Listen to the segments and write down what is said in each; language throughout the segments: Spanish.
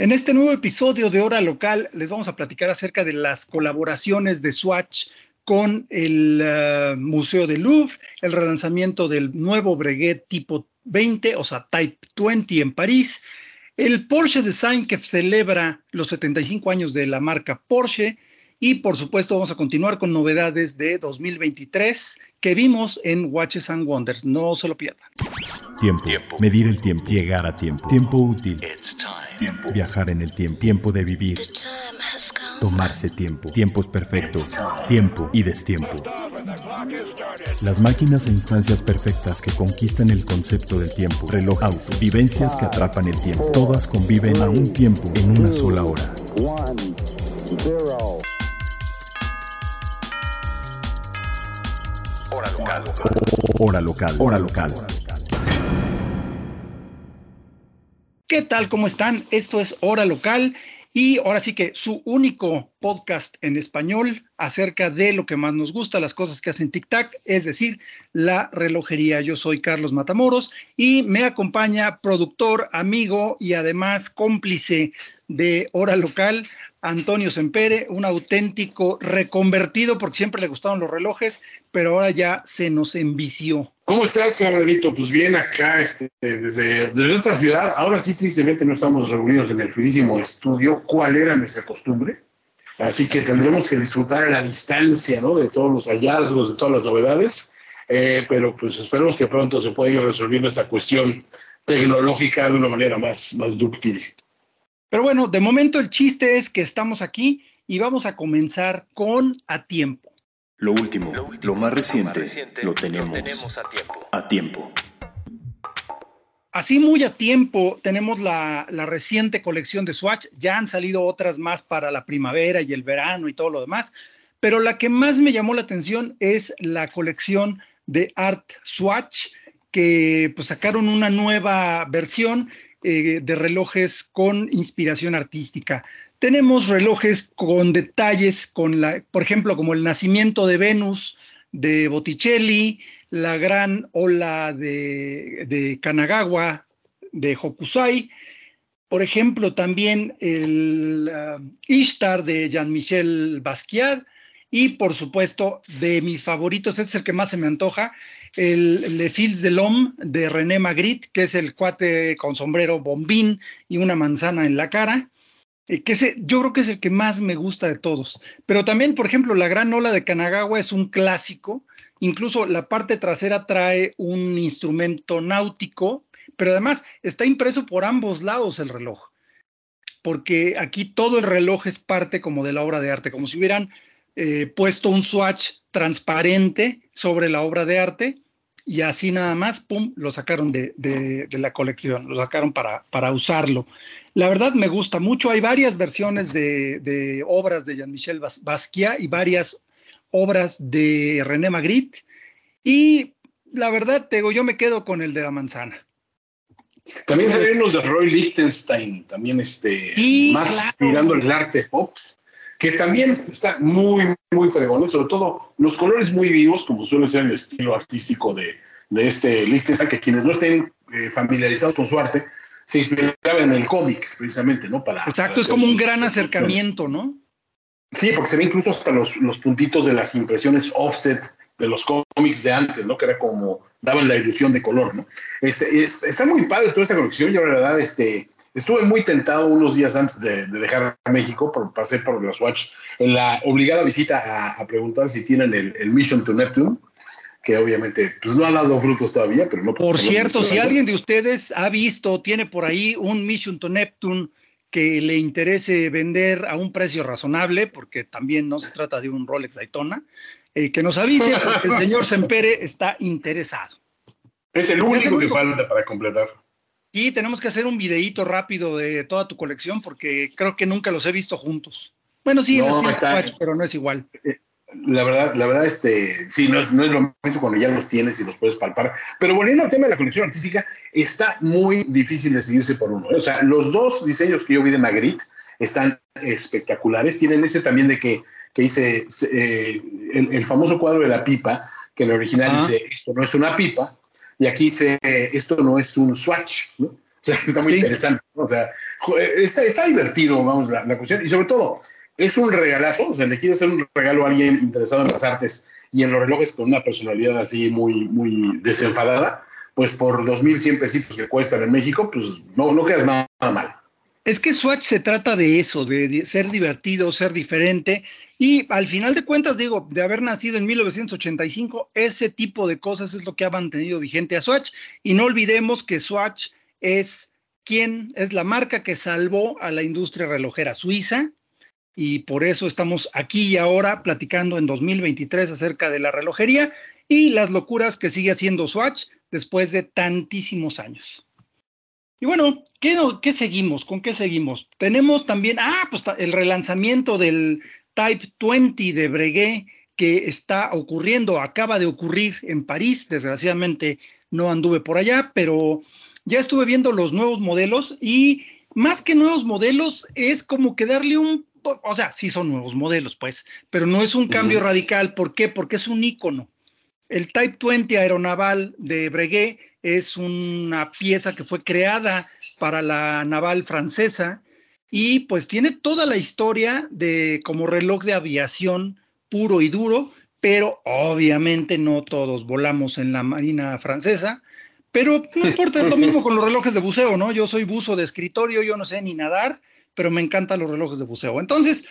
En este nuevo episodio de Hora Local les vamos a platicar acerca de las colaboraciones de Swatch con el uh, Museo del Louvre, el relanzamiento del nuevo Breguet tipo 20, o sea, Type 20 en París, el Porsche Design que celebra los 75 años de la marca Porsche y por supuesto vamos a continuar con novedades de 2023 que vimos en Watches and Wonders. No se lo pierdan. Tiempo. tiempo. Medir el tiempo. Llegar a tiempo. Tiempo útil. Tiempo. Viajar en el tiempo. Tiempo de vivir. Tomarse tiempo. Tiempos perfectos. Tiempo y destiempo. Las máquinas e instancias perfectas que conquistan el concepto del tiempo. Reloj auto. Vivencias que atrapan el tiempo. Todas conviven a un tiempo en una sola hora. Hora local. Hora local. Hora local. ¿Qué tal? ¿Cómo están? Esto es Hora Local y ahora sí que su único podcast en español acerca de lo que más nos gusta, las cosas que hacen TikTok, es decir, la relojería. Yo soy Carlos Matamoros y me acompaña productor, amigo y además cómplice de Hora Local, Antonio Sempere, un auténtico reconvertido porque siempre le gustaron los relojes, pero ahora ya se nos envició. ¿Cómo estás, Carlito? Pues bien, acá este, desde, desde, otra ciudad. Ahora sí, tristemente, no estamos reunidos en el finísimo estudio. ¿Cuál era nuestra costumbre? Así que tendremos que disfrutar a la distancia, ¿no? De todos los hallazgos, de todas las novedades. Eh, pero pues esperemos que pronto se pueda ir resolviendo esta cuestión tecnológica de una manera más, más dúctil. Pero bueno, de momento el chiste es que estamos aquí y vamos a comenzar con A Tiempo. Lo último, lo, más reciente, lo, tenemos a tiempo. A tiempo. Así muy a tiempo tenemos la, reciente colección de Swatch, ya han salido otras más para la primavera y el verano y todo lo demás, pero la que más me llamó la atención es la colección de Art Swatch, que pues sacaron una nueva versión eh, de relojes con inspiración artística. Tenemos relojes con detalles, con la, por ejemplo, como el nacimiento de Venus de Botticelli, la gran ola de, de Kanagawa de Hokusai, por ejemplo, también el uh, Ishtar de Jean-Michel Basquiat y, por supuesto, de mis favoritos, este es el que más se me antoja, el Le Fils de l'Homme de René Magritte, que es el cuate con sombrero bombín y una manzana en la cara. Eh, que ese, yo creo que es el que más me gusta de todos. Pero también, por ejemplo, la gran ola de Kanagawa es un clásico. Incluso la parte trasera trae un instrumento náutico, pero además está impreso por ambos lados el reloj. Porque aquí todo el reloj es parte como de la obra de arte, como si hubieran eh, puesto un swatch transparente sobre la obra de arte y así nada más, pum, lo sacaron de, la colección, lo sacaron para, para, usarlo. La verdad me gusta mucho, hay varias versiones de, obras de Jean-Michel Basquiat y varias obras de René Magritte. Y la verdad, te yo me quedo con el de la manzana. También salieron los de Roy Lichtenstein, también este, más mirando el arte pop que también está muy, muy fregón, sobre todo los colores muy vivos, como suele ser el estilo artístico de, de este Lichtenstein, que quienes no estén eh, familiarizados con su arte, se inspiraba en el cómic, precisamente, ¿no? Para, Exacto, es como un gran acercamiento, ¿no? Sí, porque se ve incluso hasta los, los puntitos de las impresiones offset de los cómics de antes, ¿no? Que era como, daban la ilusión de color, ¿no? Este, está muy padre toda esta colección, yo la verdad, este, Estuve muy tentado unos días antes de, dejar México, por, pasé por la Swatch, en la obligada visita a, preguntar si tienen el, Mission to Neptune, que obviamente pues no ha dado frutos todavía, pero no. Por cierto, si alguien de ustedes ha visto, tiene por ahí un Mission to Neptune que le interese vender a un precio razonable, porque también no se trata de un Rolex Daytona, eh, que nos avise, porque el señor Sempere está interesado. Es el único que falta para completar. Y tenemos que hacer un videíto rápido de toda tu colección porque creo que nunca los he visto juntos. Bueno, sí, pero no es igual. Eh, la verdad, la verdad, este, sí, no es, no es lo mismo cuando ya los tienes y los puedes palpar. Pero volviendo al tema de la colección artística, está muy difícil decidirse por uno. ¿eh? O sea, los dos diseños que yo vi de Magritte están espectaculares. Tienen ese también de que, que dice eh, el, famoso cuadro de la pipa, que el original dice, esto no es una pipa, y aquí dice, esto no es un swatch, ¿no? O sea, está muy interesante. O sea, está, está divertido, vamos, la, la, cuestión. Y sobre todo, es un regalazo. O sea, le quieres hacer un regalo a alguien interesado en las artes y en los relojes con una personalidad así muy, muy desenfadada, pues por 2.100 pesitos que cuestan en México, pues no, no quedas nada mal. Es que Swatch se trata de eso, de ser divertido, ser diferente. Y al final de cuentas, digo, de haber nacido en 1985, ese tipo de cosas es lo que ha mantenido vigente a Swatch. Y no olvidemos que Swatch es quien es la marca que salvó a la industria relojera suiza. Y por eso estamos aquí y ahora platicando en 2023 acerca de la relojería y las locuras que sigue haciendo Swatch después de tantísimos años. Y bueno, ¿qué, seguimos? ¿Con qué seguimos? Tenemos también, ah, pues el relanzamiento del Type 20 de Breguet que está ocurriendo, acaba de ocurrir en París, desgraciadamente no anduve por allá, pero ya estuve viendo los nuevos modelos y más que nuevos modelos es como que darle un, o sea, sí son nuevos modelos, pues, pero no es un cambio radical. ¿Por qué? Porque es un icono. El Type 20 aeronaval de Breguet es una pieza que fue creada para la naval francesa y pues tiene toda la historia de como reloj de aviación puro y duro, pero obviamente no todos volamos en la marina francesa, pero no importa, es lo mismo con los relojes de buceo, ¿no? Yo soy buzo de escritorio, yo no sé ni nadar, pero me encantan los relojes de buceo. Entonces,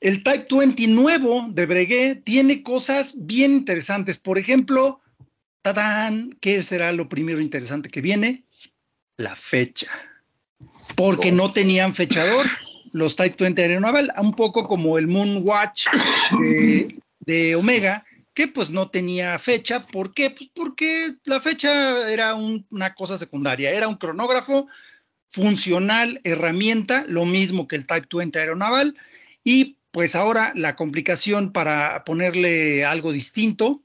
el Type 20 nuevo de Breguet tiene cosas bien interesantes. Por ejemplo, ¡Tadán! ¿Qué será lo primero interesante que viene? La fecha. Porque no tenían fechador los Type 20 Aeronaval, un poco como el Moonwatch de, de Omega, que pues no tenía fecha. ¿Por qué? Pues porque la fecha era una cosa secundaria, era un cronógrafo funcional, herramienta, lo mismo que el Type 20 Aeronaval, y pues ahora la complicación para ponerle algo distinto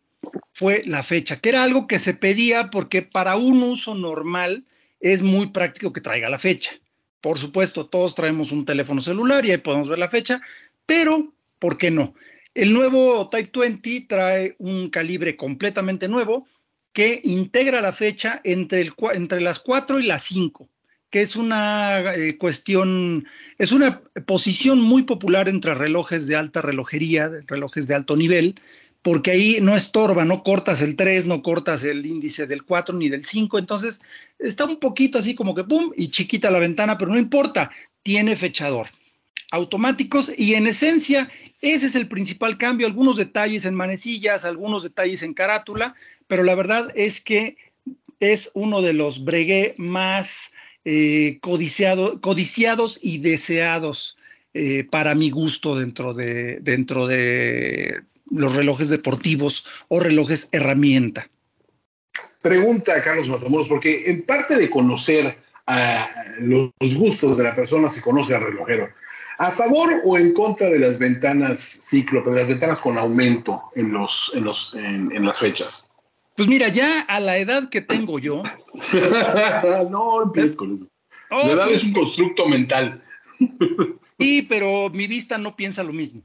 fue la fecha, que era algo que se pedía porque para un uso normal es muy práctico que traiga la fecha. Por supuesto, todos traemos un teléfono celular y ahí podemos ver la fecha, pero ¿por qué no? El nuevo Type 20 trae un calibre completamente nuevo que integra la fecha entre, entre las 4 y las 5, que es una eh, cuestión, es una posición muy popular entre relojes de alta relojería, relojes de alto nivel, porque ahí no estorba, no cortas el 3, no cortas el índice del 4 ni del 5, entonces está un poquito así como que pum y chiquita la ventana, pero no importa, tiene fechador. Automáticos y en esencia ese es el principal cambio, algunos detalles en manecillas, algunos detalles en carátula, pero la verdad es que es uno de los breguet más eh, codiciados y deseados eh, para mi gusto dentro de, dentro de los relojes deportivos o relojes herramienta. Pregunta Carlos Matamoros, porque en parte de conocer a los gustos de la persona se conoce al relojero. ¿A favor o en contra de las ventanas ciclo, de las ventanas con aumento en, los, en, los, en, las fechas? Pues mira, ya a la edad que tengo yo. no empieces con eso. Oh, la edad pues es un constructo mental. sí, pero mi vista no piensa lo mismo.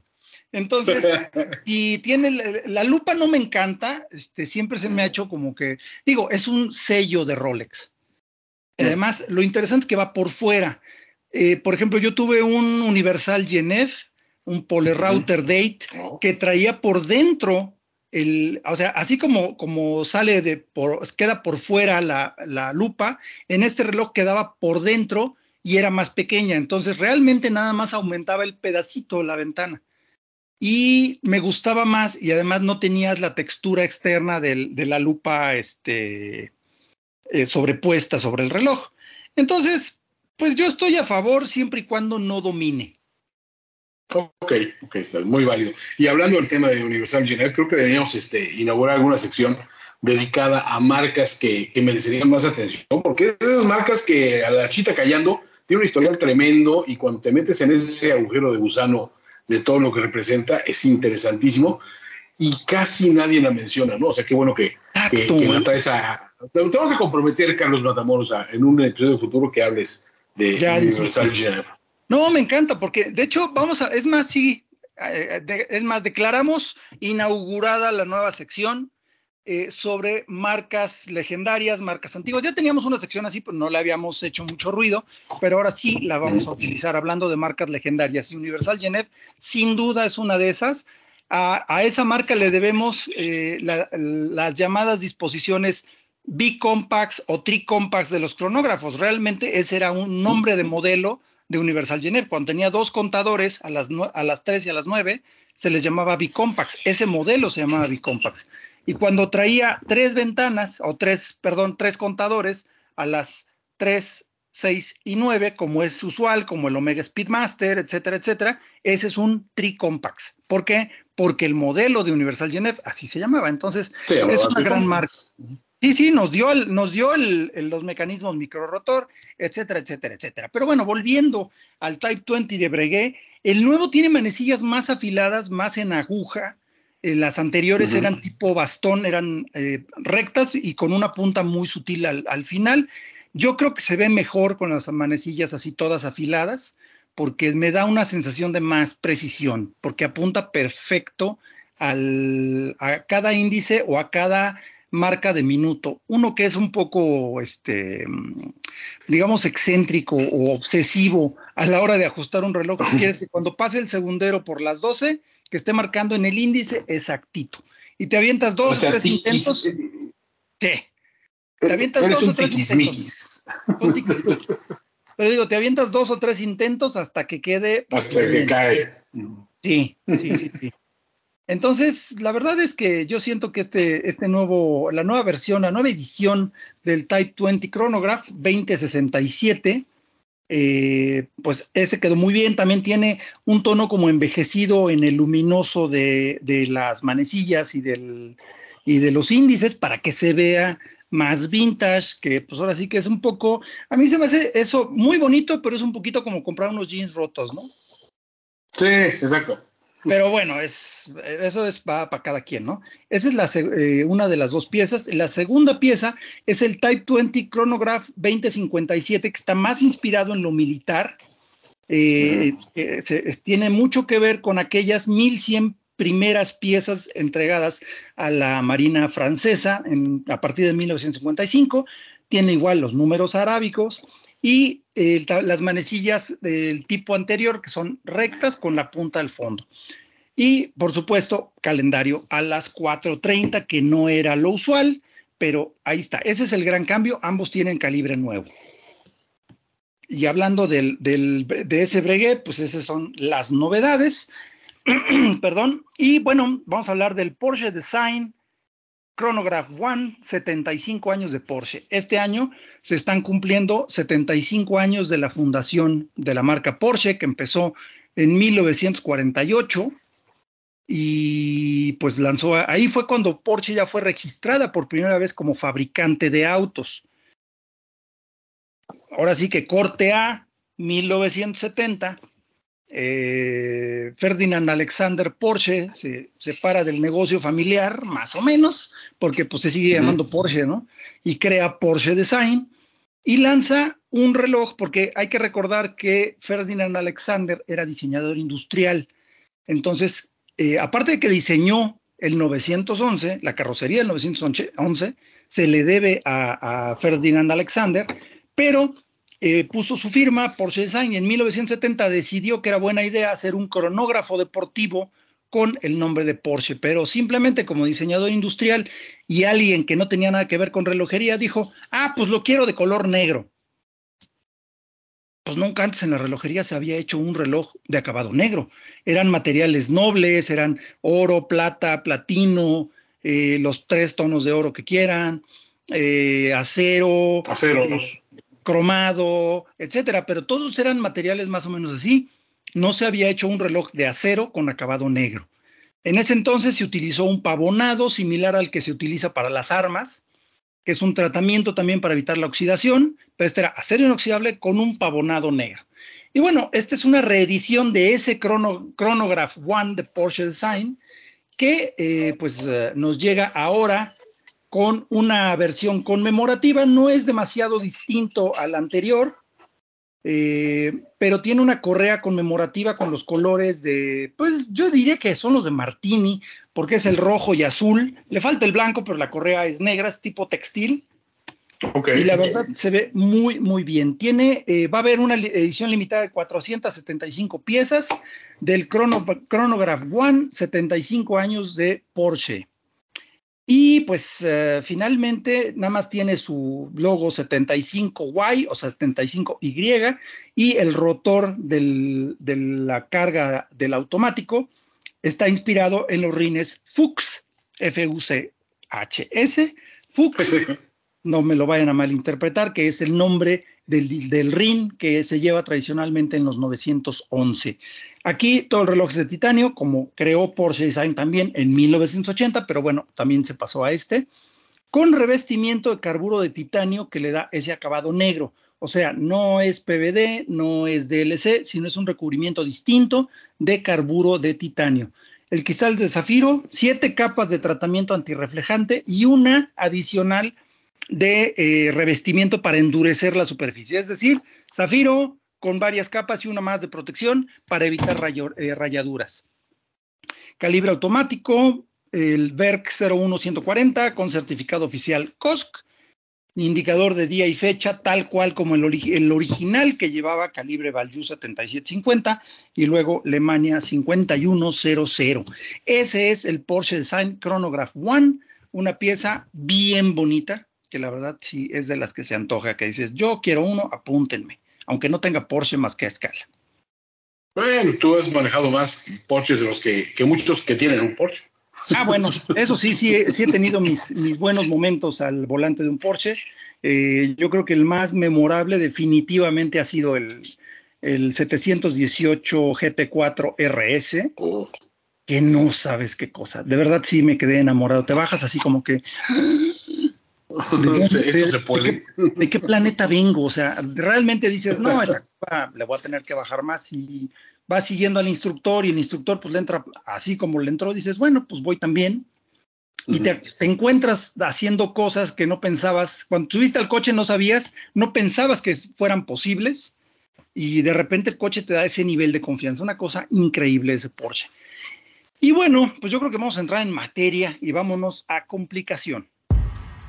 Entonces, y tiene la, lupa no me encanta, este, siempre se me ha hecho como que, digo, es un sello de Rolex. Además, lo interesante es que va por fuera. Eh, por ejemplo, yo tuve un Universal Genève, un Polerouter Date, oh. que traía por dentro o sea, así como, como sale de, por, queda por fuera la, la lupa, en este reloj quedaba por dentro y era más pequeña. Entonces, realmente nada más aumentaba el pedacito de la ventana y me gustaba más y además no tenías la textura externa de la lupa este, eh, sobrepuesta sobre el reloj. Entonces, pues yo estoy a favor siempre y cuando no domine. Ok, ok, está muy válido. Y hablando del tema de Universal General, creo que deberíamos este, inaugurar alguna sección dedicada a marcas que, que merecerían más atención, porque esas marcas que a la chita callando tiene un historial tremendo y cuando te metes en ese agujero de gusano de todo lo que representa, es interesantísimo y casi nadie la menciona, ¿no? O sea, qué bueno que, que, la traes a... Te, vamos a comprometer, Carlos Matamoros, en un episodio futuro que hables de Universal General. No, me encanta, porque de hecho, vamos a, es más, sí, eh, es más, declaramos inaugurada la nueva sección. eh, sobre marcas legendarias, marcas antiguas. Ya teníamos una sección así, pero no le habíamos hecho mucho ruido, pero ahora sí la vamos a utilizar hablando de marcas legendarias. Universal Genève, sin duda, es una de esas. A, esa marca le debemos eh, las llamadas disposiciones B-Compacts o Tri-Compacts de los cronógrafos. Realmente ese era un nombre de modelo de Universal Genève. Cuando tenía dos contadores a las, a las 3 y a las 9, se les llamaba B-Compacts. Ese modelo se llamaba B-Compacts. Y cuando traía tres ventanas, o tres, perdón, tres contadores a las 3, 6 y 9, como es usual, como el Omega Speedmaster, etcétera, etcétera, ese es un Tri-Compacts. ¿Por qué? Porque el modelo de Universal Genève así se llamaba. Entonces, es una gran marca. Sí, sí, nos dio, nos dio los mecanismos microrotor, etcétera, etcétera, etcétera. Pero bueno, volviendo al Type 20 de Breguet, el nuevo tiene manecillas más afiladas, más en aguja. Eh, las anteriores eran tipo bastón, eran eh, rectas y con una punta muy sutil al, final. Yo creo que se ve mejor con las manecillas así todas afiladas, porque me da una sensación de más precisión, porque apunta perfecto al, a cada índice o a cada marca de minuto. Uno que es un poco, este, digamos, excéntrico o obsesivo a la hora de ajustar un reloj, quieres que cuando pase el segundero por las 12, que esté marcando en el índice exactito. Y te avientas dos o, tres intentos. Sí. Te avientas dos o tres intentos. Pero digo, te avientas dos o tres intentos hasta que quede. Hasta que cae. Sí, sí, sí, sí. Entonces, la verdad es que yo siento que este, este nuevo, la nueva versión, la nueva edición del Type 20 Chronograph 2067, eh, pues ese quedó muy bien. También tiene un tono como envejecido en el luminoso de, las manecillas y, del, y de los índices para que se vea más vintage, que pues ahora sí que es un poco, a mí se me hace eso muy bonito, pero es un poquito como comprar unos jeans rotos, ¿no? Sí, exacto. Pero bueno, es, eso es para cada quien, ¿no? Esa es la, eh, una de las dos piezas. La segunda pieza es el Type 20 Chronograph 2057, que está más inspirado en lo militar. Eh, eh, tiene mucho que ver con aquellas 1100 primeras piezas entregadas a la Marina francesa a partir de 1955. Tiene igual los números arábicos y eh, las manecillas del tipo anterior, que son rectas con la punta al fondo. Y, por supuesto, calendario a las 4.30, que no era lo usual, pero ahí está. Ese es el gran cambio. Ambos tienen calibre nuevo. Y hablando del, de ese breguet, pues esas son las novedades. Perdón. Y bueno, vamos a hablar del Porsche Design Chronograph One, 75 años de Porsche. Este año se están cumpliendo 75 años de la fundación de la marca Porsche, que empezó en 1948 y pues lanzó, ahí fue cuando Porsche ya fue registrada por primera vez como fabricante de autos. Ahora sí que corte A, 1970, eh, Ferdinand Alexander Porsche se separa del negocio familiar, más o menos, porque pues se sigue llamando Porsche, ¿no? Y crea Porsche Design y lanza un reloj, porque hay que recordar que Ferdinand Alexander era diseñador industrial. Entonces, eh, aparte de que diseñó el 911, la carrocería del 911, se le debe a, a Ferdinand Alexander, pero eh, puso su firma, Porsche Design, y en 1970 decidió que era buena idea hacer un cronógrafo deportivo con el nombre de Porsche, pero simplemente como diseñador industrial y alguien que no tenía nada que ver con relojería dijo, ah, pues lo quiero de color negro. Pues nunca antes en la relojería se había hecho un reloj de acabado negro. Eran materiales nobles, eran oro, plata, platino, eh, los tres tonos de oro que quieran, eh, acero. Acero cromado, etcétera, pero todos eran materiales más o menos así. No se había hecho un reloj de acero con acabado negro. En ese entonces se utilizó un pavonado similar al que se utiliza para las armas, que es un tratamiento también para evitar la oxidación, pero este era acero inoxidable con un pavonado negro. Y bueno, esta es una reedición de ese Chronograph One de Porsche Design, que eh, pues eh, nos llega ahora con una versión conmemorativa. No es demasiado distinto al anterior, eh, pero tiene una correa conmemorativa con los colores de, pues yo diría que son los de Martini, porque es el rojo y azul. Le falta el blanco, pero la correa es negra, es tipo textil. Y la verdad se ve muy, muy bien. Tiene, eh, va a haber una edición limitada de 475 piezas del Chronograph One, 75 años de Porsche. Y pues eh, finalmente nada más tiene su logo 75Y o 75Y y el rotor de la carga del automático está inspirado en los rines Fuchs, F-U-C-H-S, Fuchs, no me lo vayan a malinterpretar, que es el nombre del, del RIN que se lleva tradicionalmente en los 911. Aquí todo el reloj es de titanio, como creó Porsche Design también en 1980, pero bueno, también se pasó a este, con revestimiento de carburo de titanio que le da ese acabado negro. O sea, no es PVD, no es DLC, sino es un recubrimiento distinto de carburo de titanio. El cristal de zafiro, siete capas de tratamiento antirreflejante y una adicional de eh, revestimiento para endurecer la superficie. Es decir, zafiro con varias capas y una más de protección para evitar eh, rayaduras. Calibre automático, el VERC 01140 con certificado oficial COSC, indicador de día y fecha, tal cual como el, original que llevaba calibre Valju 7750 y luego Alemania 5100. Ese es el Porsche Design Chronograph One, una pieza bien bonita, que la verdad sí es de las que se antoja, que dices, yo quiero uno, apúntenme, aunque no tenga Porsche más que a escala. Bueno, tú has manejado más Porsches de los que, muchos que tienen un Porsche. Ah, bueno, eso sí, sí, sí he tenido mis, mis buenos momentos al volante de un Porsche. Eh, yo creo que el más memorable definitivamente ha sido el, el 718 GT4 RS, que no sabes qué cosa. De verdad sí me quedé enamorado. Te bajas así como que ¿De, qué, planeta vengo? O sea, realmente dices, no, le voy a tener que bajar más y va siguiendo al instructor y el instructor pues le entra así como le entró, dices, bueno, pues voy también. Y te, encuentras haciendo cosas que no pensabas, cuando subiste al coche no sabías, no pensabas que fueran posibles y de repente el coche te da ese nivel de confianza, una cosa increíble ese Porsche. Y bueno, pues yo creo que vamos a entrar en materia y vámonos a complicación.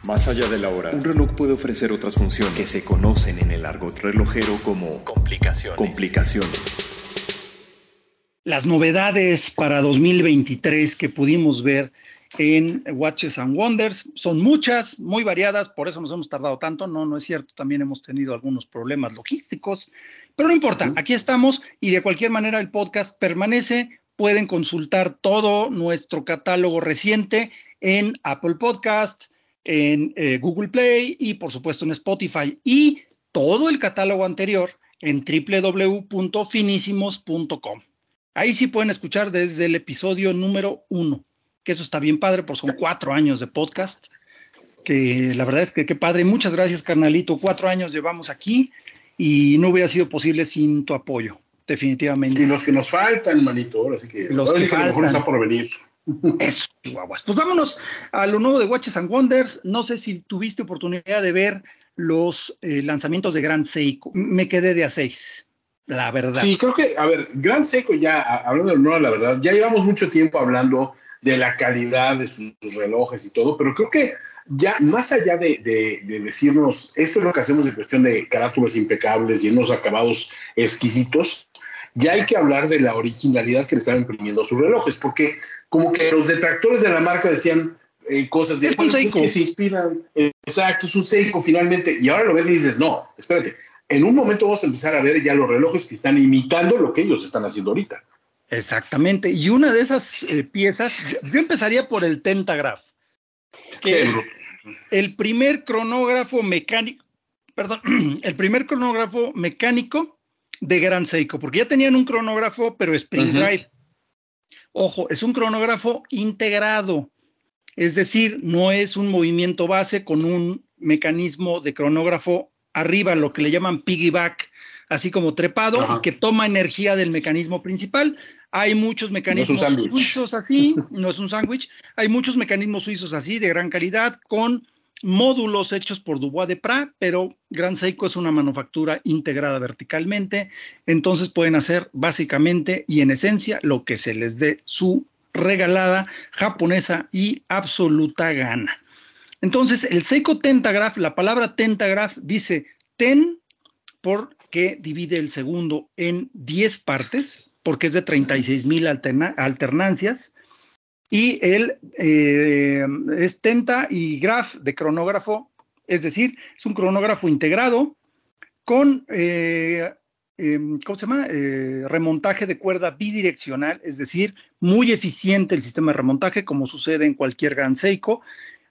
Más allá de la hora, un reloj puede ofrecer otras funciones que se conocen en el argot relojero como complicaciones. complicaciones. Las novedades para 2023 que pudimos ver en Watches and Wonders son muchas, muy variadas, por eso nos hemos tardado tanto. No, no es cierto, también hemos tenido algunos problemas logísticos, pero no importa, aquí estamos y de cualquier manera el podcast permanece. Pueden consultar todo nuestro catálogo reciente en Apple Podcast, en eh, Google Play y por supuesto en Spotify y todo el catálogo anterior en www.finísimos.com. Ahí sí pueden escuchar desde el episodio número uno, que eso está bien padre, porque son cuatro años de podcast, que la verdad es que qué padre. Muchas gracias, carnalito. Cuatro años llevamos aquí y no hubiera sido posible sin tu apoyo, definitivamente. Y los que nos faltan, manito, ahora sí que, los que, mejor está por venir. Eso. Pues vámonos a lo nuevo de Watches and Wonders. No sé si tuviste oportunidad de ver los eh, lanzamientos de Gran Seiko. Me quedé de a seis, la verdad. Sí, creo que, a ver, Gran Seiko ya, hablando de nuevo, la verdad, ya llevamos mucho tiempo hablando de la calidad de sus, relojes y todo, pero creo que ya más allá de, de, decirnos esto es lo que hacemos en cuestión de carátulas impecables y unos acabados exquisitos, ya hay que hablar de la originalidad que le estaban imprimiendo sus relojes, porque como que los detractores de la marca decían eh, cosas de que se inspiran, exacto, es un Seiko finalmente, y ahora lo ves y dices, no, espérate, en un momento vamos a empezar a ver ya los relojes que están imitando lo que ellos están haciendo ahorita. Exactamente, y una de esas eh, piezas, yo empezaría por el Tentagraph, que es el primer cronógrafo mecánico, perdón, el primer cronógrafo mecánico de Gran Seiko, porque ya tenían un cronógrafo, pero Spring Drive. Ojo, es un cronógrafo integrado, es decir, no es un movimiento base con un mecanismo de cronógrafo arriba, lo que le llaman piggyback, así como trepado, que toma energía del mecanismo principal. Hay muchos mecanismos suizos así, no es un sándwich, hay muchos mecanismos suizos así de gran calidad con módulos hechos por Dubois de Prat, pero Gran Seiko es una manufactura integrada verticalmente, entonces pueden hacer básicamente y en esencia lo que se les dé su regalada, japonesa y absoluta gana. Entonces, el Seiko Tentagraph, la palabra Tentagraph dice ten porque divide el segundo en 10 partes, porque es de 36 mil alternancias, y el eh, es Tenta y Graph de cronógrafo, es decir, es un cronógrafo integrado con, eh, em, ¿cómo se llama? Eh, remontaje de cuerda bidireccional, es decir, muy eficiente el sistema de remontaje, como sucede en cualquier Gran Seiko.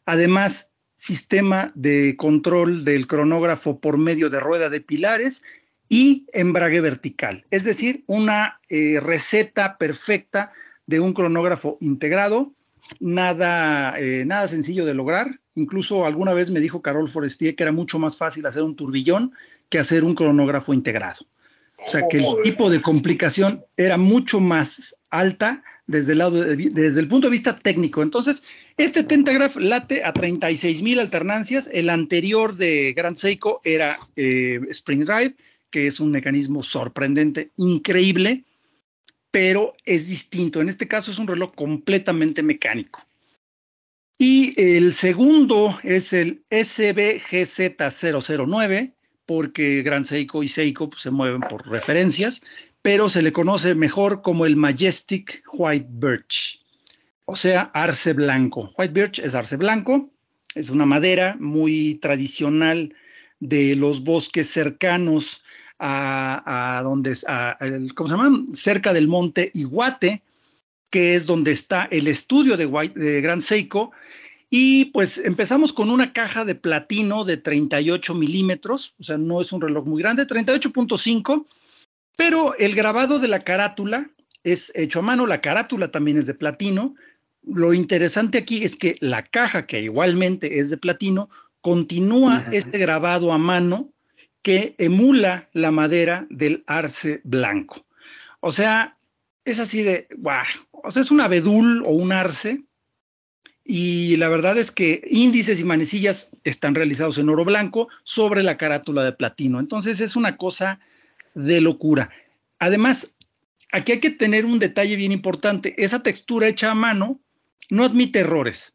Además, sistema de control del cronógrafo por medio de rueda de pilares y embrague vertical, es decir, una eh, receta perfecta de un cronógrafo integrado, nada, nada sencillo de lograr. Incluso alguna vez me dijo Carol Forestier que era mucho más fácil hacer un turbillón que hacer un cronógrafo integrado. O sea que el tipo de complicación era mucho más alta desde el, lado desde el punto de vista técnico. Entonces, este Tentagraph late a 36 mil alternancias. El anterior de Grand Seiko era eh, Spring Drive, que es un mecanismo sorprendente, increíble, pero es distinto. En este caso es un reloj completamente mecánico. Y el segundo es el SBGZ009, porque Gran Seiko y Seiko pues, se mueven por referencias, pero se le conoce mejor como el Majestic White Birch, o sea, arce blanco. White Birch es arce blanco, es una madera muy tradicional de los bosques cercanos a, donde, a, ¿cómo se llama? Cerca del monte Iguate, que es donde está el estudio de, White, de Gran Seiko, y pues empezamos con una caja de platino de 38 milímetros, o sea, no es un reloj muy grande, 38.5, pero el grabado de la carátula es hecho a mano, la carátula también es de platino. Lo interesante aquí es que la caja, que igualmente es de platino, continúa este grabado a mano que emula la madera del arce blanco. O sea, es así de, wow, o sea, es un abedul o un arce y la verdad es que índices y manecillas están realizados en oro blanco sobre la carátula de platino. Entonces es una cosa de locura. Además, aquí hay que tener un detalle bien importante. Esa textura hecha a mano no admite errores.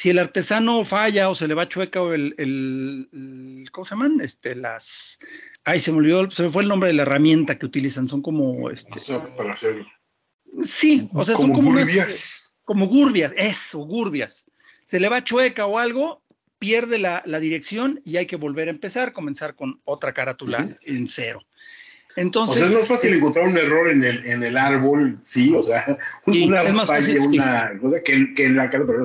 Si el artesano falla o se le va chueca o el, el, ¿cómo se llaman? Este, las, ay, se me olvidó, se me fue el nombre de la herramienta que utilizan. Son como, este, para hacerlo. Sí, o sea, son como unas, como Gurbias, eso, Gurbias. Se le va chueca o algo, pierde la, dirección y hay que volver a empezar, comenzar con otra carátula en cero. Entonces, o sea, es más fácil encontrar un error en el, en el árbol, sí, o sea, una es más fácil, una cosa que, que, en la carátula.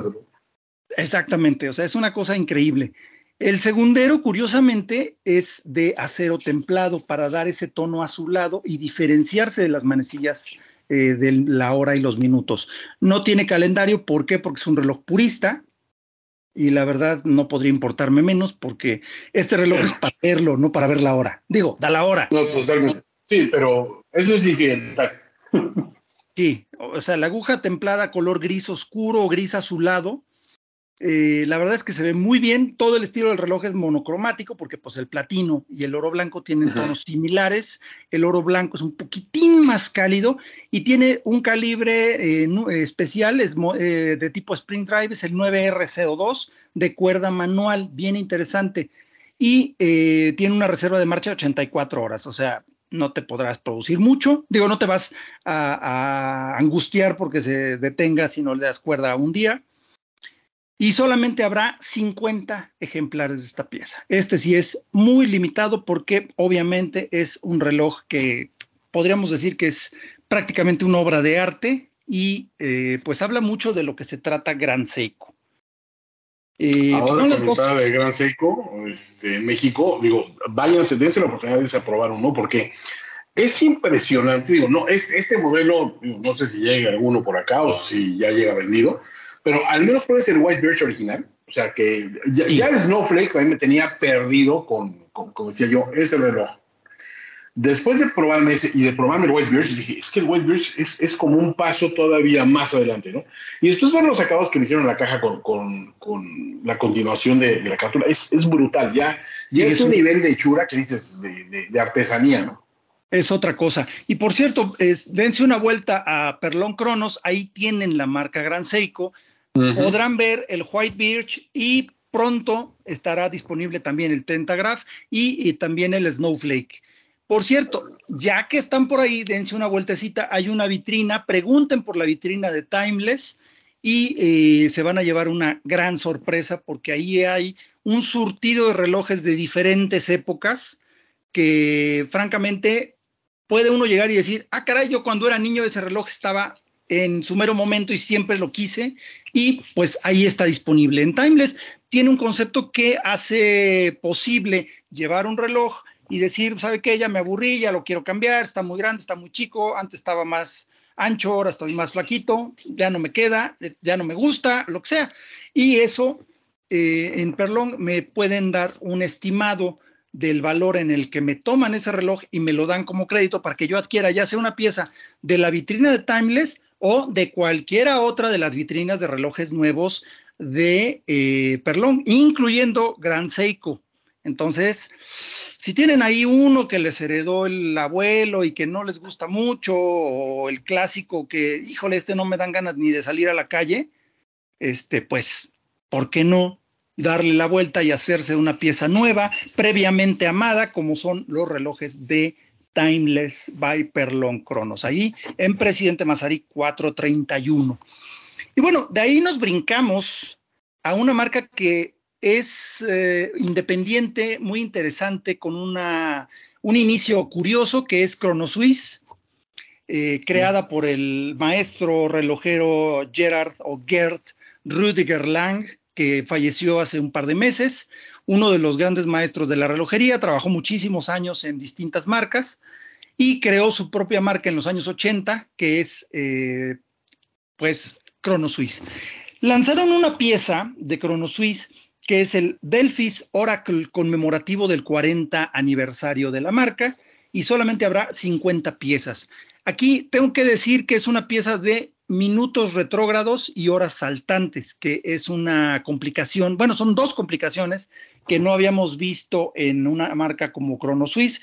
Exactamente, o sea, es una cosa increíble. El segundero, curiosamente, es de acero templado para dar ese tono azulado y diferenciarse de las manecillas eh, de la hora y los minutos. No tiene calendario, ¿por qué? Porque es un reloj purista y la verdad no podría importarme menos porque este reloj es para verlo, no para ver la hora. Digo, da la hora. No, totalmente. Sí, pero eso es diferente. Sí, o sea, la aguja templada color gris oscuro o gris azulado eh, la verdad es que se ve muy bien. Todo el estilo del reloj es monocromático porque pues el platino y el oro blanco tienen tonos similares. El oro blanco es un poquitín más cálido y tiene un calibre eh, especial, es eh, de tipo Spring Drive, es el 9RCO2 de cuerda manual, bien interesante. Y tiene una reserva de marcha de 84 horas, o sea, no te podrás producir mucho. Digo, no te vas a, a angustiar porque se detenga si no le das cuerda un día y solamente habrá 50 ejemplares de esta pieza. Este sí es muy limitado porque obviamente es un reloj que podríamos decir que es prácticamente una obra de arte y eh, pues habla mucho de lo que se trata Gran Seiko. Eh, Ahora, está de Gran Seiko, este, en México, digo, váyanse, dense la oportunidad de probar uno, porque es impresionante, digo, no, es, este modelo, no sé si llega alguno por acá o si ya llega vendido, pero al menos puede ser el White Birch original. O sea que ya, el Snowflake a mí me tenía perdido con, como decía yo, ese reloj. Después de probarme ese y de probarme el White Birch, dije, es que el White Birch es, es como un paso todavía más adelante, ¿no? Y después ver los acabados que me hicieron la caja con, con, con la continuación de, la captura, es, es brutal. Ya, ya es un nivel de hechura que dices de, de, artesanía, ¿no? Es otra cosa. Y por cierto, es, dense una vuelta a Perlón Cronos, ahí tienen la marca Gran Seiko. Podrán ver el White Birch y pronto estará disponible también el Tentagraph y, también el Snowflake. Por cierto, ya que están por ahí, dense una vueltecita, hay una vitrina, pregunten por la vitrina de Timeless y eh, se van a llevar una gran sorpresa porque ahí hay un surtido de relojes de diferentes épocas que francamente puede uno llegar y decir, ah, caray, yo cuando era niño ese reloj estaba en su mero momento y siempre lo quise y pues ahí está disponible. En Timeless tiene un concepto que hace posible llevar un reloj y decir, ¿sabe qué? Ya me aburrí, ya lo quiero cambiar, está muy grande, está muy chico, antes estaba más ancho, ahora estoy más flaquito, ya no me queda, ya no me gusta, lo que sea. Y eso eh, en Perlón me pueden dar un estimado del valor en el que me toman ese reloj y me lo dan como crédito para que yo adquiera ya sea una pieza de la vitrina de Timeless o de cualquiera otra de las vitrinas de relojes nuevos de eh, Perlón, incluyendo Gran Seiko. Entonces, si tienen ahí uno que les heredó el abuelo y que no les gusta mucho, o el clásico que, híjole, este no me dan ganas ni de salir a la calle, este, pues, ¿por qué no darle la vuelta y hacerse una pieza nueva, previamente amada, como son los relojes de Timeless by Perlon Cronos, ahí en Presidente Mazarí 431. Y bueno, de ahí nos brincamos a una marca que es eh, independiente, muy interesante, con una, un inicio curioso que es ChronoSwiss, eh, creada por el maestro relojero Gerard o Gerd Rudiger Lang, que falleció hace un par de meses, uno de los grandes maestros de la relojería, trabajó muchísimos años en distintas marcas y creó su propia marca en los años 80, que es eh, pues Chrono Suisse. Lanzaron una pieza de Chrono Suisse que es el Delphis Oracle conmemorativo del 40 aniversario de la marca y solamente habrá 50 piezas. Aquí tengo que decir que es una pieza de minutos retrógrados y horas saltantes, que es una complicación, bueno, son dos complicaciones que no habíamos visto en una marca como Chrono Suisse.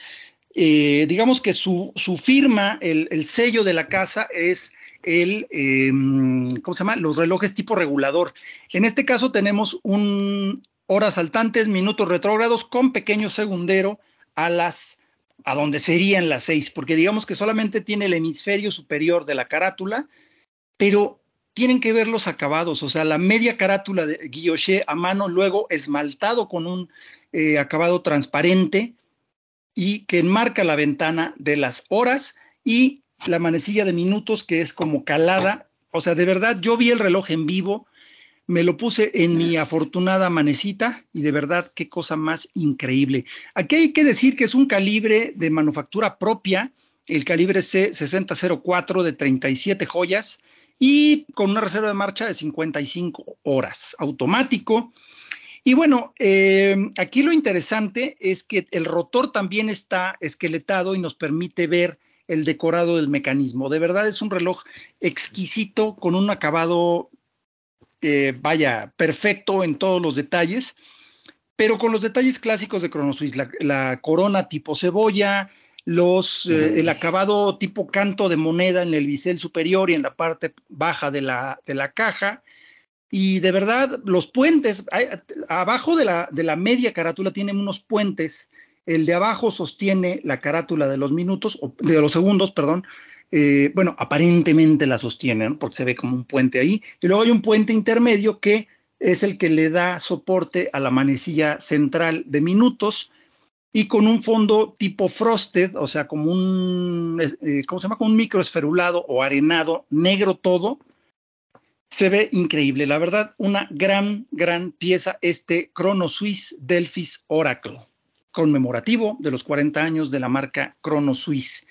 Eh, digamos que su, firma, el, sello de la casa es el, em, ¿cómo se llama? Los relojes tipo regulador. En este caso tenemos un horas saltantes, minutos retrógrados con pequeño segundero a las a donde serían las seis, porque digamos que solamente tiene el hemisferio superior de la carátula, pero tienen que ver los acabados, o sea, la media carátula de guilloché a mano, luego esmaltado con un eh, acabado transparente y que enmarca la ventana de las horas y la manecilla de minutos que es como calada. O sea, de verdad, yo vi el reloj en vivo, me lo puse en mi afortunada manecita y de verdad qué cosa más increíble. Aquí hay que decir que es un calibre de manufactura propia, el calibre C6004 de 37 joyas y con una reserva de marcha de 55 horas, automático. Y bueno, eh, aquí lo interesante es que el rotor también está esqueletado y nos permite ver el decorado del mecanismo. De verdad es un reloj exquisito con un acabado eh, vaya, perfecto en todos los detalles, pero con los detalles clásicos de la, la corona tipo cebolla, los, eh, el acabado tipo canto de moneda en el bisel superior y en la parte baja de la, de la caja. Y de verdad, los puentes, abajo de la, de la media carátula tienen unos puentes. El de abajo sostiene la carátula de los minutos, de los segundos, perdón, eh, bueno, aparentemente la sostiene, porque se ve como un puente ahí, y luego hay un puente intermedio que es el que le da soporte a la manecilla central de minutos y con un fondo tipo frosted, o sea, como un, eh, ¿cómo se llama? Un microesferulado o arenado, negro todo. Se ve increíble, la verdad, una gran, gran pieza este Chrono Swiss Delphis Oracle, conmemorativo de los 40 años de la marca Chrono Swiss.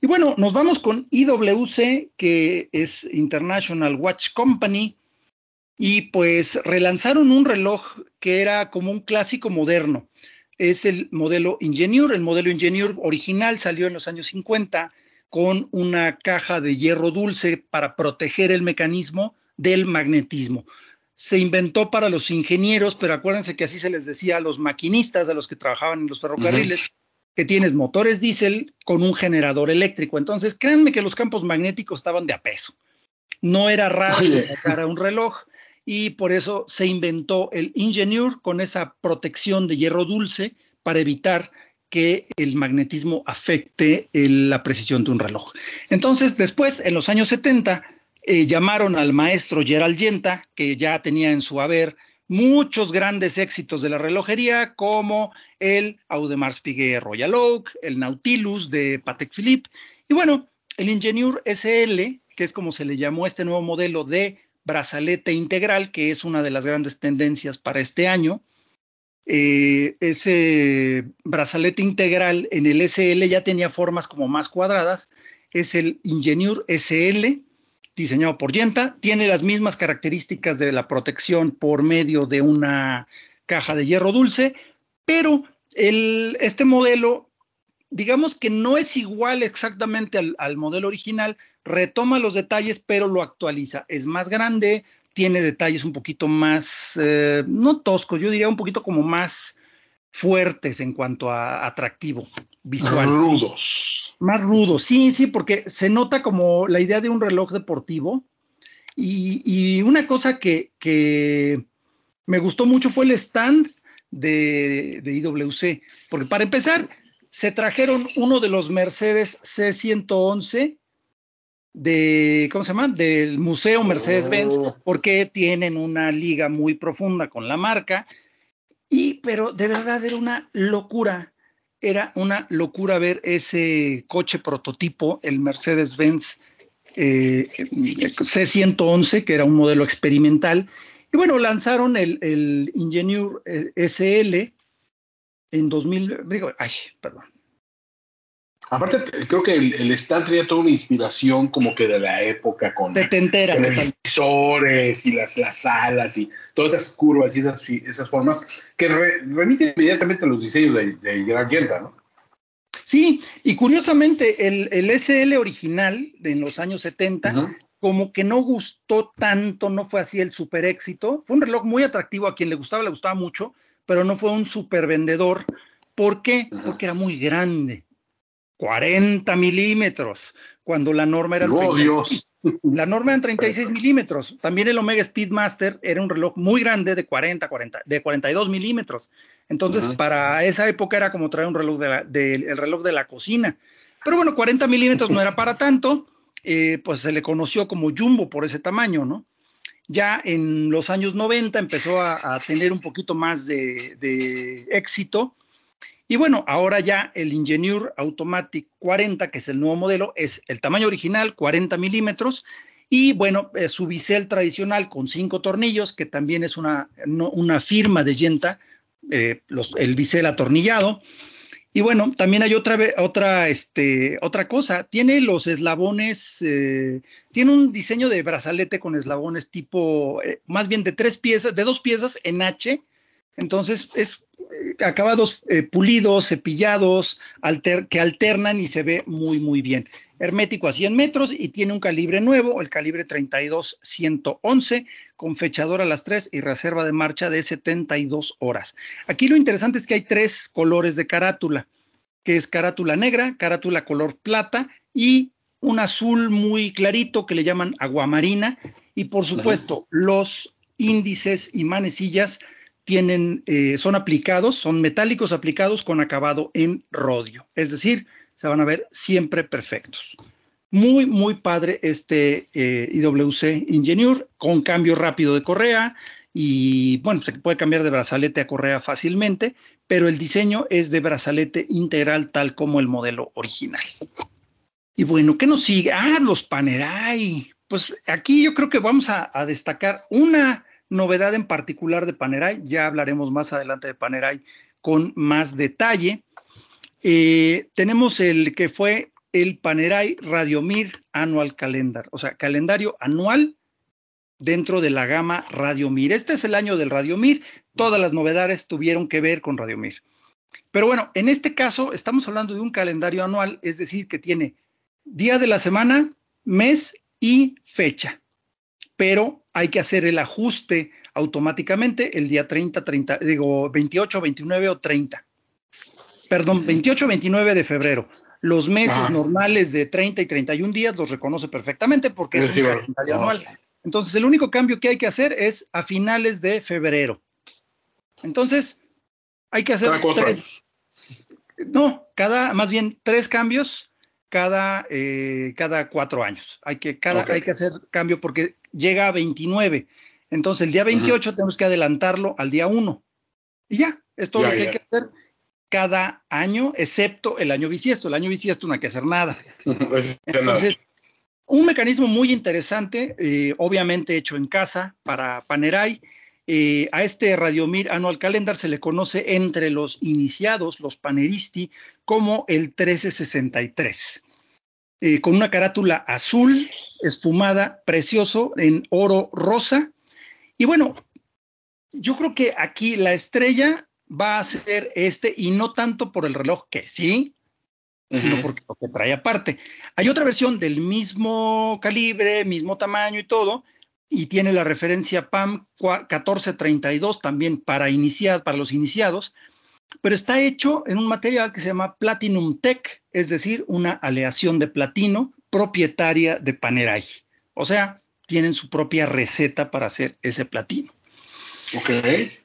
Y bueno, nos vamos con IWC, que es International Watch Company, y pues relanzaron un reloj que era como un clásico moderno. Es el modelo Ingenieur. El modelo Ingenieur original salió en los años 50 con una caja de hierro dulce para proteger el mecanismo del magnetismo. Se inventó para los ingenieros, pero acuérdense que así se les decía a los maquinistas, a los que trabajaban en los ferrocarriles, que tienes motores diésel con un generador eléctrico. Entonces, créanme que los campos magnéticos estaban de a peso. No era raro sacar a un reloj y por eso se inventó el Ingenieur con esa protección de hierro dulce para evitar que el magnetismo afecte la precisión de un reloj. Entonces, después, en los años 70, eh, llamaron al maestro Gerald Yenta, que ya tenía en su haber muchos grandes éxitos de la relojería, como el Audemars Piguet Royal Oak, el Nautilus de Patek Philippe, y bueno, el Ingenieur SL, que es como se le llamó este nuevo modelo de brazalete integral, que es una de las grandes tendencias para este año. Eh, ese brazalete integral en el SL ya tenía formas como más cuadradas, es el Ingenieur SL, diseñado por Yenta, tiene las mismas características de la protección por medio de una caja de hierro dulce, pero este modelo, digamos que no es igual exactamente al, modelo original, retoma los detalles, pero lo actualiza. Es más grande, tiene detalles un poquito más, eh, no toscos, yo diría un poquito como más fuertes en cuanto a atractivo visual. Rudos. Más rudos, sí, sí, porque se nota como la idea de un reloj deportivo. Y, una cosa que, que, me gustó mucho fue el stand de, de, IWC, porque para empezar, se trajeron uno de los Mercedes C111 de, ¿cómo se llama? Del Museo Mercedes-Benz, oh. porque tienen una liga muy profunda con la marca. Y, pero de verdad era una locura era una locura ver ese coche prototipo, el Mercedes-Benz eh, C111, que era un modelo experimental. Y bueno, lanzaron el, el Ingenieur eh, SL en 2000, digo, ay, perdón, Aparte, creo que el, el stand tenía toda una inspiración como que de la época con televisores y las, las salas y todas esas curvas y esas, esas formas que remiten inmediatamente a los diseños de, de Gerard ¿no? Sí, y curiosamente el, el, SL original de en los años 70 como que no gustó tanto, no fue así el super éxito. Fue un reloj muy atractivo a quien le gustaba, le gustaba mucho, pero no fue un super vendedor. ¿Por qué? Porque era muy grande 40 milímetros, cuando la norma era... ¡Oh, Dios! La norma eran 36 milímetros. También el Omega Speedmaster era un reloj muy grande de 40, 40 de 42 milímetros. Entonces, para esa época era como traer un reloj de, el reloj de la cocina. Pero bueno, 40 milímetros no era para tanto, eh, pues se le conoció como Jumbo por ese tamaño, ¿no? Ya en los años 90 empezó a, tener un poquito más de, de éxito y bueno, ahora ya el Ingenieur Automatic 40, que es el nuevo modelo, es el tamaño original, 40 milímetros, y bueno, eh, su bisel tradicional con cinco tornillos, que también es una, una firma de Yenta, eh, el bisel atornillado. Y bueno, también hay otra, otra, este, otra cosa, tiene los eslabones, eh, tiene un diseño de brazalete con eslabones tipo, más bien de tres piezas, de dos piezas en H, entonces es acabados eh, pulidos, cepillados, que alternan y se ve muy, muy bien. Hermético a 100 metros y tiene un calibre nuevo, el calibre 32-111, con fechador a las 3 y reserva de marcha de 72 horas. Aquí lo interesante es que hay tres colores de carátula, que es carátula negra, carátula color plata y un azul muy clarito que le llaman aguamarina. Y por supuesto, los índices y manecillas tienen, eh, son aplicados, son metálicos aplicados con acabado en rodio, es decir, se van a ver siempre perfectos. Muy, muy padre este eh, IWC Ingenieur con cambio rápido de correa y bueno, se puede cambiar de brazalete a correa fácilmente, pero el diseño es de brazalete integral tal como el modelo original. Y bueno, ¿qué nos sigue? Ah, los Panerai. Pues aquí yo creo que vamos a, a destacar una novedad en particular de Panerai, ya hablaremos más adelante de Panerai con más detalle. Eh, tenemos el que fue el Panerai Radiomir Annual Calendar, o sea, calendario anual dentro de la gama Radiomir. Este es el año del Radiomir, todas las novedades tuvieron que ver con Radiomir. Pero bueno, en este caso estamos hablando de un calendario anual, es decir, que tiene día de la semana, mes y fecha pero hay que hacer el ajuste automáticamente el día 30, 30, digo 28, 29 o 30. perdón, 28-29 de febrero. Los meses normales de 30 y 31 días los reconoce perfectamente porque es un calendario anual. Entonces, el único cambio que hay que hacer es a finales de febrero. Entonces, hay que hacer tres. No, cada, más bien tres cambios cada, eh, cada cuatro años. Hay que, cada, hay que hacer cambio porque llega a 29. Entonces, el día 28 tenemos que adelantarlo al día 1. Y ya, es todo lo que hay que hacer cada año, excepto el año bisiesto. El año bisiesto no hay que hacer nada. Entonces, un mecanismo muy interesante, eh, obviamente hecho en casa para Panerai. Eh, a este Radiomir Annual Calendar se le conoce entre los iniciados, los paneristi, como el 1363, eh, con una carátula azul, esfumada, precioso, en oro rosa. Y bueno, yo creo que aquí la estrella va a ser este y no tanto por el reloj, que sí, sino porque lo que trae aparte. Hay otra versión del mismo calibre, mismo tamaño y todo, y tiene la referencia PAM 1432 también para iniciar, para los iniciados, pero está hecho en un material que se llama Platinum Tech, es decir, una aleación de platino propietaria de Panerai. O sea, tienen su propia receta para hacer ese platino.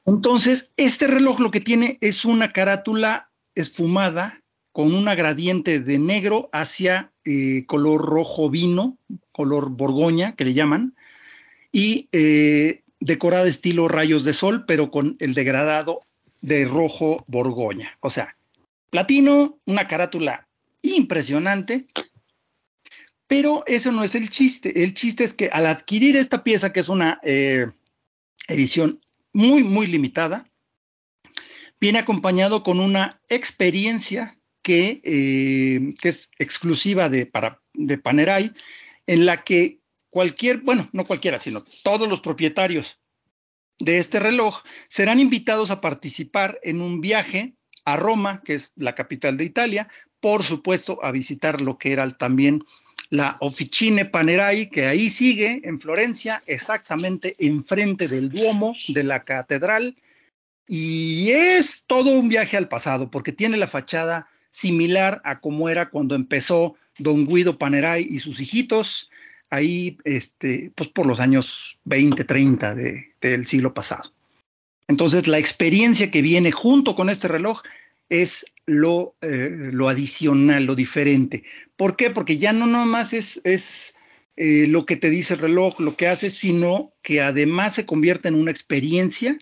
Entonces, este reloj lo que tiene es una carátula esfumada con una gradiente de negro hacia eh, color rojo vino, color borgoña, que le llaman, y eh, decorada estilo rayos de sol, pero con el degradado de rojo borgoña. O sea, platino, una carátula impresionante, pero eso no es el chiste. El chiste es que al adquirir esta pieza, que es una eh, edición muy, muy limitada. Viene acompañado con una experiencia que, eh, que es exclusiva de, para, de Panerai, en la que cualquier, bueno, no cualquiera, sino todos los propietarios de este reloj serán invitados a participar en un viaje a Roma, que es la capital de Italia, por supuesto a visitar lo que era también la Officine Panerai, que ahí sigue en Florencia, exactamente enfrente del Duomo de la catedral. Y es todo un viaje al pasado, porque tiene la fachada similar a como era cuando empezó don Guido Panerai y sus hijitos, ahí este, pues por los años 20, 30 del siglo pasado. Entonces, la experiencia que viene junto con este reloj es lo, eh, lo adicional, lo diferente. ¿Por qué? Porque ya no nomás es, es eh, lo que te dice el reloj, lo que hace, sino que además se convierte en una experiencia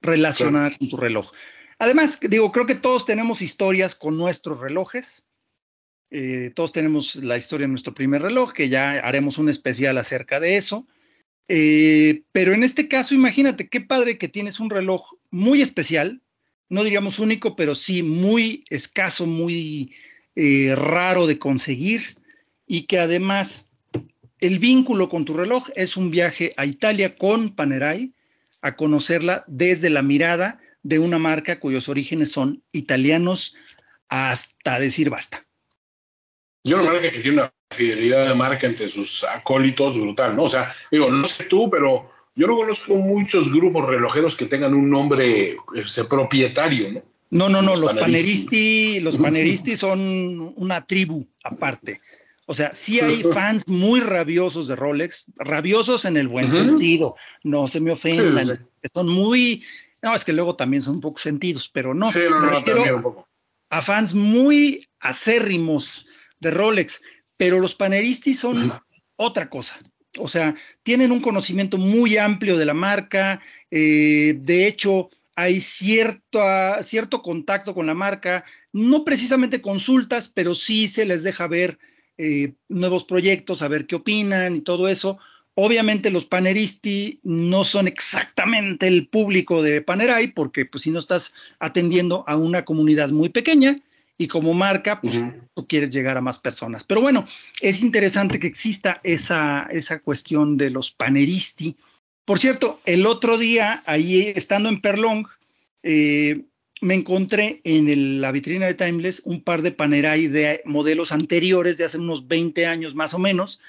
relacionada con tu reloj. Además, digo, creo que todos tenemos historias con nuestros relojes. Eh, todos tenemos la historia de nuestro primer reloj, que ya haremos un especial acerca de eso. pero en este caso, imagínate qué padre que tienes un reloj muy especial, no diríamos único, pero sí muy escaso, muy eh, raro de conseguir y que además el vínculo con tu reloj es un viaje a Italia con Panerai, a conocerla desde la mirada de una marca cuyos orígenes son italianos hasta decir basta. Yo una marca que tiene una fidelidad de marca entre sus acólitos brutal, ¿no? O sea, digo, no sé tú, pero yo no conozco muchos grupos relojeros que tengan un nombre ese, propietario, ¿no? No, no, no, los, paneristi, los paneristi son una tribu aparte. O sea, sí hay fans muy rabiosos de Rolex, rabiosos en el buen sentido, no se me ofendan, son muy, no, es que luego también son un poco sentidos, pero no, sí, no, no, un poco. a fans muy acérrimos de Rolex, pero los paneristi son otra cosa. O sea, tienen un conocimiento muy amplio de la marca, eh, de hecho, hay cierto, cierto contacto con la marca, no precisamente consultas, pero sí se les deja ver eh, nuevos proyectos, a ver qué opinan y todo eso. Obviamente los paneristi no son exactamente el público de Panerai, porque pues si no estás atendiendo a una comunidad muy pequeña, y como marca, pues, tú quieres llegar a más personas. Pero bueno, es interesante que exista esa, esa cuestión de los paneristi. Por cierto, el otro día, ahí estando en Perlong, eh, me encontré en la vitrina de Timeless un par de panerai de modelos anteriores de hace unos 20 años más o menos.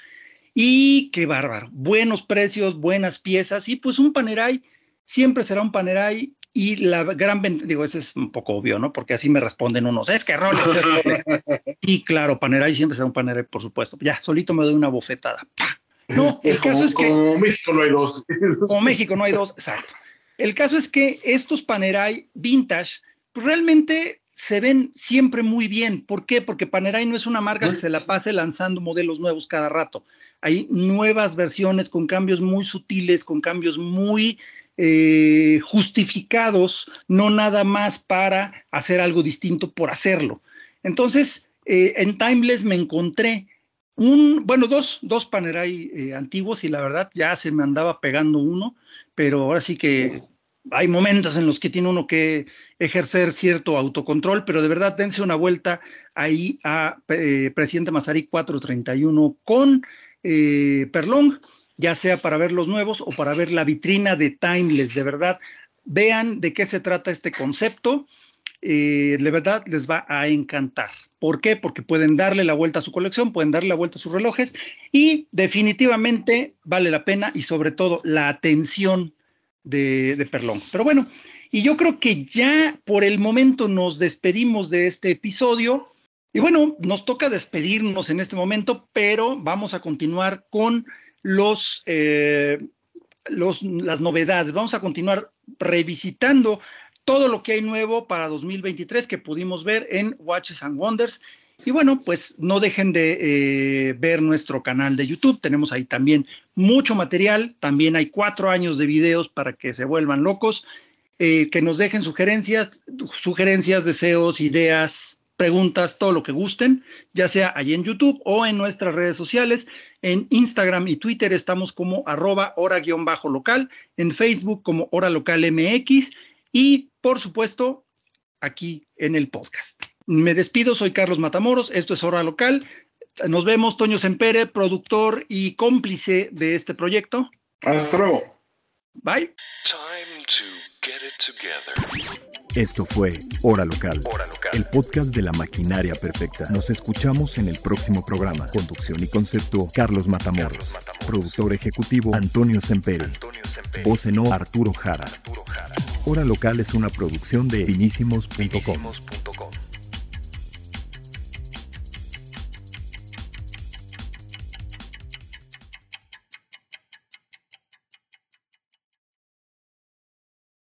Y qué bárbaro. Buenos precios, buenas piezas. Y pues un panerai siempre será un panerai Y la gran ventaja, digo, ese es un poco obvio, ¿no? Porque así me responden unos, es que Rolex es Rolex. y claro, Panerai siempre será un Panerai, por supuesto. Ya, solito me doy una bofetada. No, el caso es que. Como México no hay dos. Como México no hay dos, exacto. El caso es que estos Panerai vintage, pues realmente se ven siempre muy bien. ¿Por qué? Porque Panerai no es una marca que se la pase lanzando modelos nuevos cada rato. Hay nuevas versiones con cambios muy sutiles, con cambios muy eh, justificados, no nada más para hacer algo distinto por hacerlo. Entonces, eh, en Timeless me encontré un, bueno, dos, dos Panerai eh, antiguos y la verdad ya se me andaba pegando uno, pero ahora sí que hay momentos en los que tiene uno que ejercer cierto autocontrol, pero de verdad dense una vuelta ahí a Presidente Mazari 431 con Perlong ya sea para ver los nuevos o para ver la vitrina de Timeless. De verdad, vean de qué se trata este concepto. Eh, de verdad les va a encantar. ¿Por qué? Porque pueden darle la vuelta a su colección, pueden darle la vuelta a sus relojes y definitivamente vale la pena y sobre todo la atención de, de Perlón. Pero bueno, y yo creo que ya por el momento nos despedimos de este episodio. Y bueno, nos toca despedirnos en este momento, pero vamos a continuar con los, eh, los, las novedades. Vamos a continuar revisitando todo lo que hay nuevo para 2023 que pudimos ver en Watches and Wonders. Y bueno, pues no dejen de eh, ver nuestro canal de YouTube. Tenemos ahí también mucho material. También hay cuatro años de videos para que se vuelvan locos. Eh, que nos dejen sugerencias, sugerencias, deseos, ideas, preguntas, todo lo que gusten, ya sea ahí en YouTube o en nuestras redes sociales. En Instagram y Twitter estamos como arroba hora-local, en Facebook como hora local MX y por supuesto aquí en el podcast. Me despido, soy Carlos Matamoros, esto es Hora Local. Nos vemos, Toño Sempere, productor y cómplice de este proyecto. Hasta luego. Bye. Esto fue Hora Local, el podcast de la maquinaria perfecta. Nos escuchamos en el próximo programa. Conducción y concepto, Carlos Matamoros. Productor ejecutivo, Antonio Semperi. Voz en Arturo Jara. Hora Local es una producción de finísimos.com.